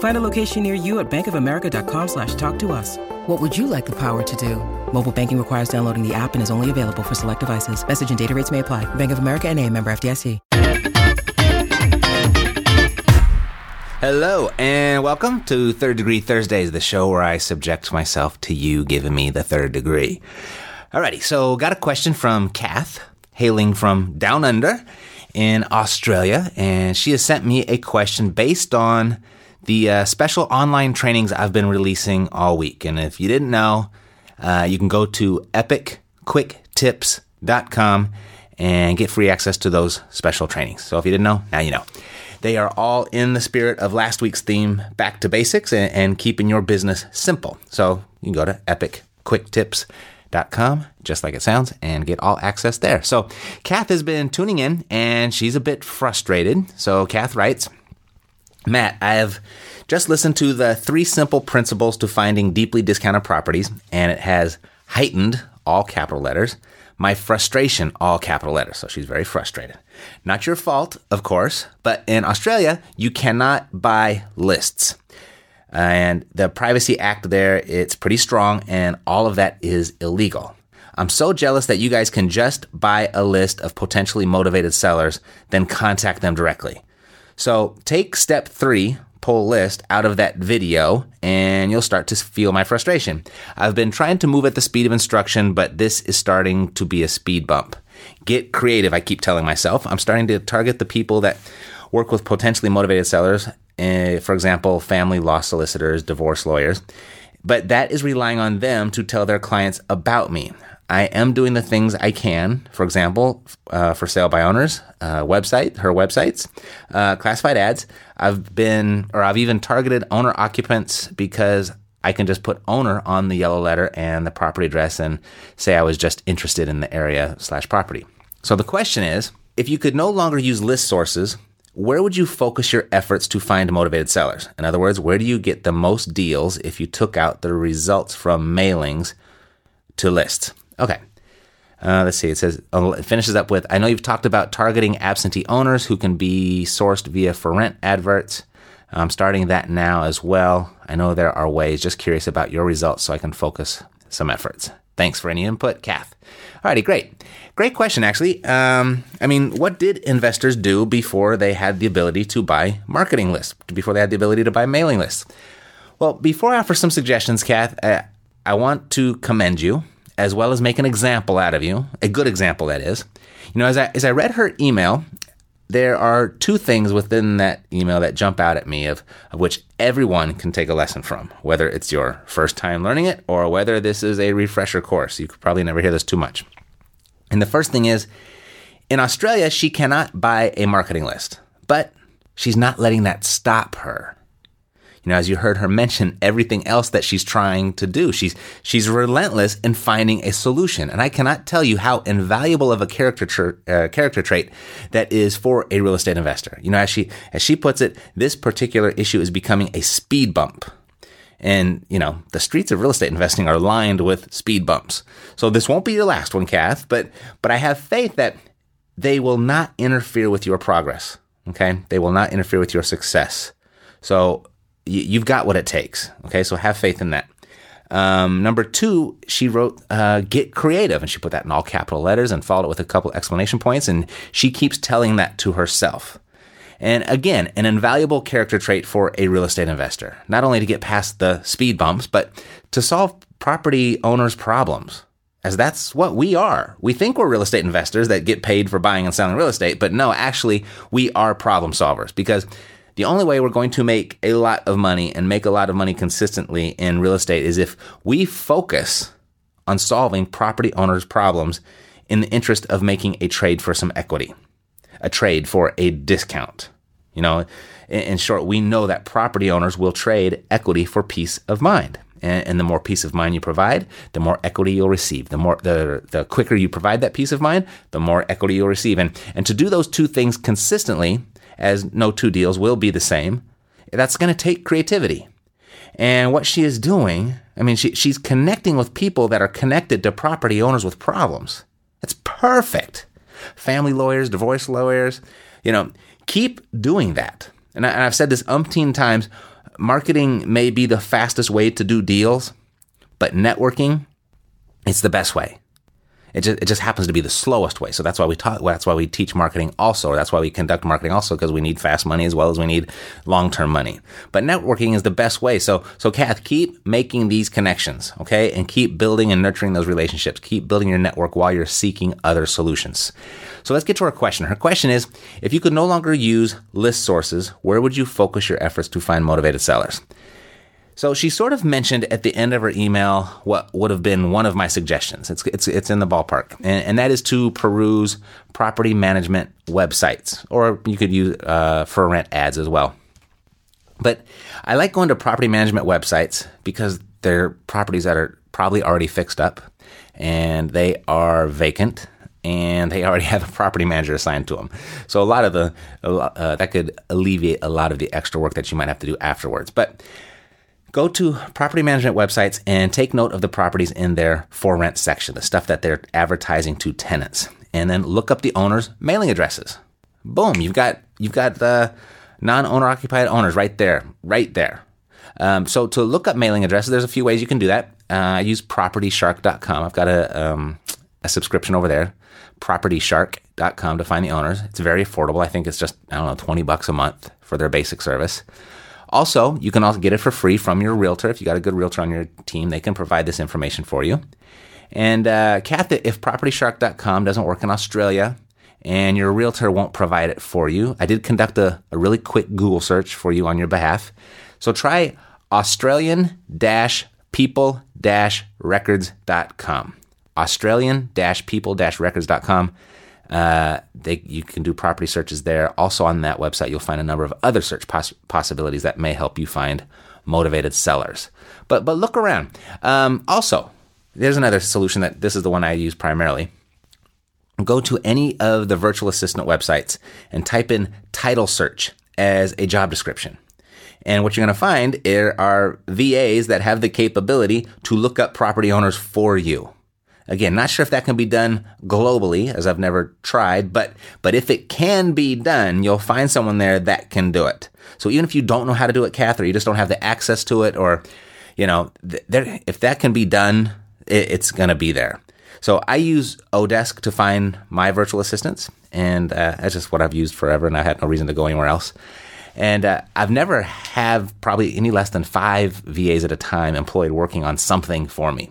Find a location near you at bankofamerica.com slash talk to us. What would you like the power to do? Mobile banking requires downloading the app and is only available for select devices. Message and data rates may apply. Bank of America and a member FDIC. Hello and welcome to Third Degree Thursdays, the show where I subject myself to you giving me the third degree. Alrighty, so got a question from Kath, hailing from down under in Australia, and she has sent me a question based on the uh, special online trainings I've been releasing all week. And if you didn't know, uh, you can go to epicquicktips.com and get free access to those special trainings. So if you didn't know, now you know. They are all in the spirit of last week's theme, back to basics and, and keeping your business simple. So you can go to epicquicktips.com, just like it sounds, and get all access there. So Kath has been tuning in and she's a bit frustrated. So Kath writes, Matt, I have just listened to the three simple principles to finding deeply discounted properties, and it has heightened, all capital letters, my frustration, all capital letters. So she's very frustrated. Not your fault, of course, but in Australia, you cannot buy lists. And the Privacy Act there, it's pretty strong, and all of that is illegal. I'm so jealous that you guys can just buy a list of potentially motivated sellers, then contact them directly. So take step three, pull list out of that video and you'll start to feel my frustration. I've been trying to move at the speed of instruction, but this is starting to be a speed bump. Get creative, I keep telling myself. I'm starting to target the people that work with potentially motivated sellers, uh, for example, family law solicitors, divorce lawyers. But that is relying on them to tell their clients about me. I am doing the things I can. For example, uh, for sale by owners, uh, website, her websites, uh, classified ads. I've been, or I've even targeted owner occupants because I can just put owner on the yellow letter and the property address and say I was just interested in the area slash property. So the question is, if you could no longer use list sources, where would you focus your efforts to find motivated sellers? In other words, where do you get the most deals if you took out the results from mailings to lists? Okay. Uh, let's see. It says oh, it finishes up with I know you've talked about targeting absentee owners who can be sourced via for rent adverts. I'm starting that now as well. I know there are ways. Just curious about your results so I can focus some efforts. Thanks for any input, Kath. Alrighty, great. Great question, actually. Um, I mean, what did investors do before they had the ability to buy marketing lists, before they had the ability to buy mailing lists? Well, before I offer some suggestions, Kath, I, I want to commend you as well as make an example out of you, a good example that is. You know, as I as I read her email, there are two things within that email that jump out at me of, of which everyone can take a lesson from, whether it's your first time learning it or whether this is a refresher course. You could probably never hear this too much. And the first thing is in Australia, she cannot buy a marketing list, but she's not letting that stop her you know, as you heard her mention everything else that she's trying to do. She's she's relentless in finding a solution, and I cannot tell you how invaluable of a character tra- uh, character trait that is for a real estate investor. You know, as she as she puts it, this particular issue is becoming a speed bump. And, you know, the streets of real estate investing are lined with speed bumps. So this won't be your last one, Kath, but but I have faith that they will not interfere with your progress. Okay? They will not interfere with your success. So you've got what it takes. Okay, so have faith in that. Um, number two, she wrote, uh, get creative. And she put that in all capital letters and followed it with a couple exclamation points. And she keeps telling that to herself. And again, an invaluable character trait for a real estate investor, not only to get past the speed bumps, but to solve property owners' problems. as that's what we are. We think we're real estate investors that get paid for buying and selling real estate, but no, actually, we are problem solvers because the only way we're going to make a lot of money and make a lot of money consistently in real estate is if we focus on solving property owners' problems in the interest of making a trade for some equity, a trade for a discount. You know, in short, we know that property owners will trade equity for peace of mind. And, the more peace of mind you provide, the more equity you'll receive. The more the the quicker you provide that peace of mind, the more equity you'll receive. And and to do those two things consistently, as no two deals will be the same, that's going to take creativity. And what she is doing, I mean, she, she's connecting with people that are connected to property owners with problems. That's perfect. Family lawyers, divorce lawyers, you know, keep doing that. And, I, have said this umpteen times marketing may be the fastest way to do deals, but networking, it's the best way. It just, it just happens to be the slowest way. So that's why we talk, that's why we teach marketing also. That's why we conduct marketing also because we need fast money as well as we need long-term money. But networking is the best way. So, so Kath, keep making these connections, okay? And keep building and nurturing those relationships. Keep building your network while you're seeking other solutions. So let's get to her question. Her question is, if you could no longer use list sources, where would you focus your efforts to find motivated sellers? So she sort of mentioned at the end of her email what would have been one of my suggestions. It's it's it's in the ballpark, and, and that is to peruse property management websites, or you could use uh, for rent ads as well. But I like going to property management websites because they're properties that are probably already fixed up, and they are vacant, and they already have a property manager assigned to them. So a lot of the uh, that could alleviate a lot of the extra work that you might have to do afterwards, but go to property management websites and take note of the properties in their for rent section, the stuff that they're advertising to tenants, and then look up the owners' mailing addresses. Boom, you've got you've got the non-owner occupied owners right there, right there. Um, so to look up mailing addresses, there's a few ways you can do that. Uh, I use PropertyShark.com. I've got a um, a subscription over there, PropertyShark.com to find the owners. It's very affordable. I think it's just I don't know twenty bucks a month for their basic service. Also, you can also get it for free from your realtor. If you got a good realtor on your team, they can provide this information for you. And uh, Kath, if PropertyShark.com doesn't work in Australia and your realtor won't provide it for you, I did conduct a, a really quick Google search for you on your behalf. So try Australian people records.com. Australian people records.com. Uh, they, you can do property searches there. Also on that website, you'll find a number of other search poss- possibilities that may help you find motivated sellers. But but look around. Um, also, there's another solution that this is the one I use primarily. Go to any of the virtual assistant websites and type in title search as a job description. And what you're going to find are VAs that have the capability to look up property owners for you. Again, not sure if that can be done globally, as I've never tried, but but if it can be done, you'll find someone there that can do it. So even if you don't know how to do it, Kath, or you just don't have the access to it, or you know, there, if that can be done, it, it's going to be there. So I use Odesk to find my virtual assistants, and uh, that's just what I've used forever, and I had no reason to go anywhere else. And uh, I've never have probably any less than five VAs at a time employed working on something for me.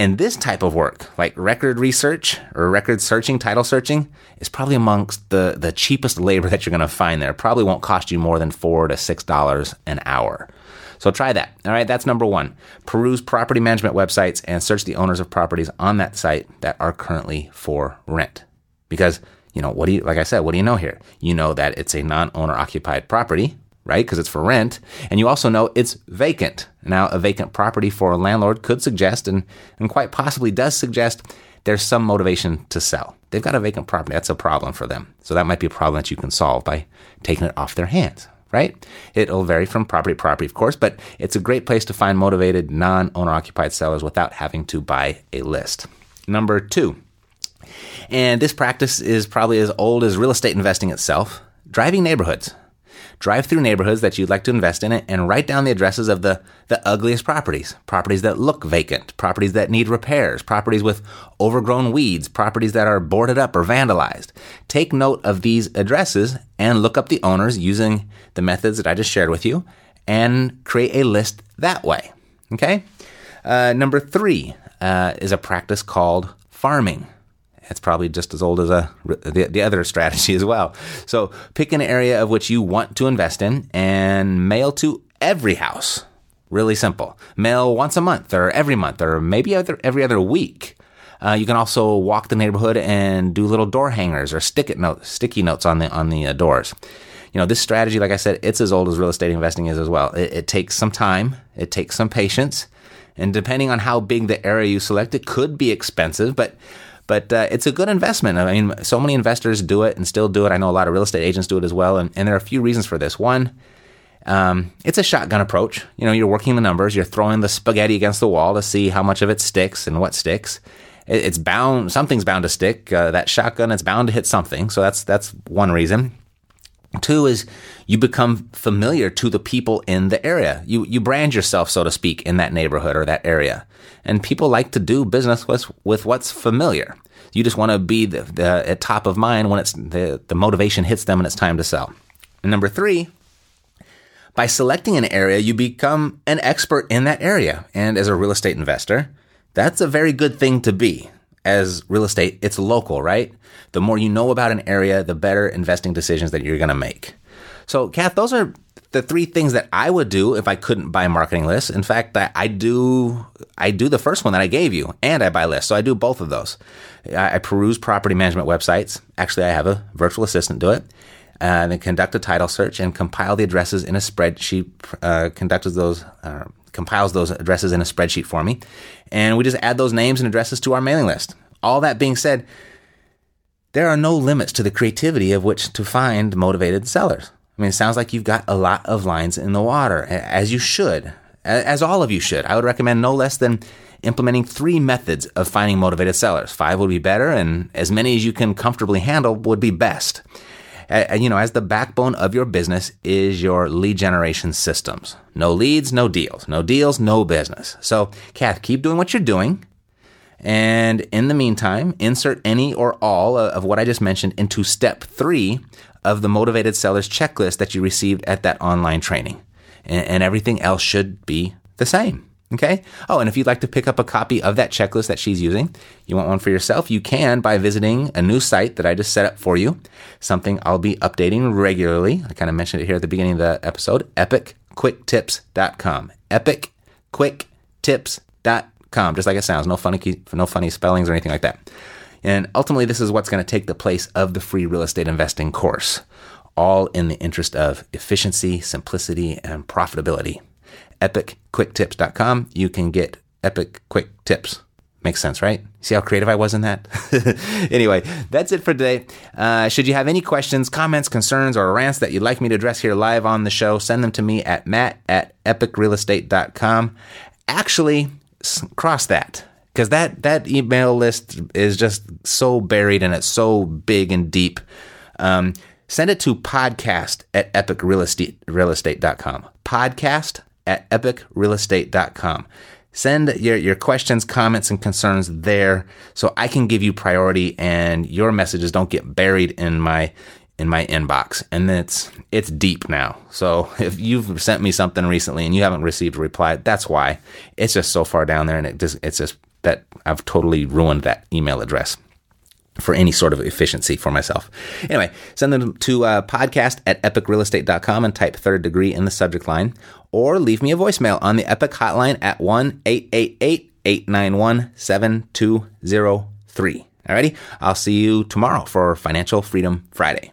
And this type of work, like record research or record searching, title searching, is probably amongst the, the cheapest labor that you're going to find there. Probably won't cost you more than four to six dollars an hour. So try that. All right, that's number one. Peruse property management websites and search the owners of properties on that site that are currently for rent. Because, you know, what do you, like I said, what do you know here? You know that it's a non owner occupied property, right? Because it's for rent. And you also know it's vacant. Now, a vacant property for a landlord could suggest, and, and quite possibly does suggest, there's some motivation to sell. They've got a vacant property. That's a problem for them. So that might be a problem that you can solve by taking it off their hands, right? It'll vary from property to property, of course, but it's a great place to find motivated non owner occupied sellers without having to buy a list. Number two, and this practice is probably as old as real estate investing itself driving neighborhoods drive through neighborhoods that you'd like to invest in it and write down the addresses of the, the ugliest properties. Properties that look vacant, properties that need repairs, properties with overgrown weeds, properties that are boarded up or vandalized. Take note of these addresses and look up the owners using the methods that I just shared with you and create a list that way. Okay? Uh, number three, uh, is a practice called farming. It's probably just as old as a, the, the other strategy as well. So pick an area of which you want to invest in and mail to every house. Really simple. Mail once a month or every month or maybe other, every other week. Uh, you can also walk the neighborhood and do little door hangers or stick it sticky notes on the on the uh, doors. You know, this strategy, like I said, it's as old as real estate investing is as well. It, it takes some time, it takes some patience, and depending on how big the area you select, it could be expensive, but but uh, it's a good investment. I mean, so many investors do it and still do it. I know a lot of real estate agents do it as well, and, and there are a few reasons for this. One, um, it's a shotgun approach. You know, you're working the numbers, you're throwing the spaghetti against the wall to see how much of it sticks and what sticks. It, it's bound, something's bound to stick. Uh, that shotgun, it's bound to hit something. So that's that's one reason. Two is you become familiar to the people in the area. You you brand yourself, so to speak, in that neighborhood or that area. And people like to do business with with what's familiar. You just want to be the, the at top of mind when it's the, the motivation hits them and it's time to sell. And number three, by selecting an area, you become an expert in that area. And as a real estate investor, that's a very good thing to be. As real estate, it's local, right? The more you know about an area, the better investing decisions that you're going to make. So, Kath, those are the three things that I would do if I couldn't buy marketing lists. In fact, I, I, do I do the first one that I gave you, and I buy lists. So I do both of those. I, I peruse property management websites. Actually, I have a virtual assistant do it. Uh, then conduct a title search and compile the addresses in a spreadsheet. Uh, those, uh, compiles those addresses in a spreadsheet for me, and we just add those names and addresses to our mailing list. All that being said, there are no limits to the creativity of which to find motivated sellers. I mean, it sounds like you've got a lot of lines in the water, as you should, as all of you should. I would recommend no less than implementing three methods of finding motivated sellers. Five would be better, and as many as you can comfortably handle would be best. Uh, you know, as the backbone of your business is your lead generation systems. No leads, no deals. No deals, no business. So, Kath, keep doing what you're doing. And in the meantime, insert any or all of what I just mentioned into step three of the motivated sellers checklist that you received at that online training. And, and everything else should be the same. Okay. Oh, and if you'd like to pick up a copy of that checklist that she's using, you want one for yourself, you can by visiting a new site that I just set up for you. Something I'll be updating regularly. I kind of mentioned it here at the beginning of the episode epicquicktips.com. Epicquicktips.com. Just like it sounds. No funny, no funny spellings or anything like that. And ultimately, this is what's going to take the place of the free real estate investing course, all in the interest of efficiency, simplicity, and profitability. EpicQuickTips.com. You can get Epic Quick Tips. Makes sense, right? See how creative I was in that? anyway, that's it for today. Uh, should you have any questions, comments, concerns, or rants that you'd like me to address here live on the show, send them to me at matt at epicrealestate.com. Actually, cross that because that that email list is just so buried and it's so big and deep. Um, send it to podcast at epicrealestate.com. Podcast at epicrealestate.com. Send your, your questions, comments, and concerns there so I can give you priority and your messages don't get buried in my in my inbox. And it's it's deep now. So if you've sent me something recently and you haven't received a reply, that's why. It's just so far down there and it just it's just that I've totally ruined that email address for any sort of efficiency for myself. Anyway, send them to uh, podcast at epicrealestate.com and type third degree in the subject line, or leave me a voicemail on the Epic hotline at 1 888 891 7203. Alrighty, I'll see you tomorrow for Financial Freedom Friday.